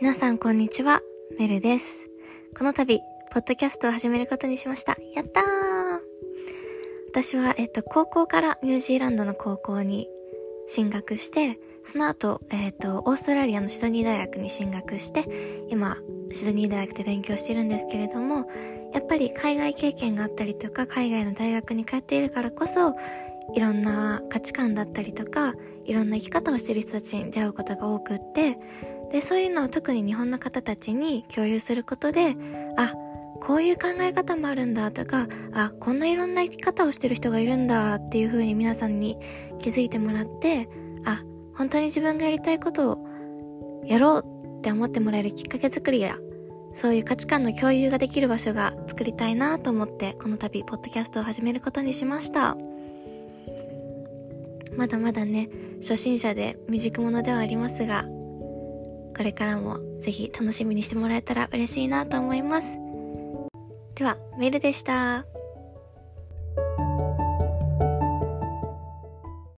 皆さんこんにちは、メルです。この度、ポッドキャストを始めることにしました。やったー私は、えっと、高校からニュージーランドの高校に進学して、その後、えっと、オーストラリアのシドニー大学に進学して、今、シドニー大学で勉強してるんですけれども、やっぱり海外経験があったりとか、海外の大学に通っているからこそ、いろんな価値観だったりとか、いろんな生き方をしている人たちに出会うことが多くって、で、そういうのを特に日本の方たちに共有することで、あ、こういう考え方もあるんだとか、あ、こんないろんな生き方をしてる人がいるんだっていう風に皆さんに気づいてもらって、あ、本当に自分がやりたいことをやろうって思ってもらえるきっかけ作りや、そういう価値観の共有ができる場所が作りたいなと思って、この度、ポッドキャストを始めることにしました。まだまだね、初心者で未熟者ではありますが、これからもぜひ楽しみにしてもらえたら嬉しいなと思います。では、メールでした。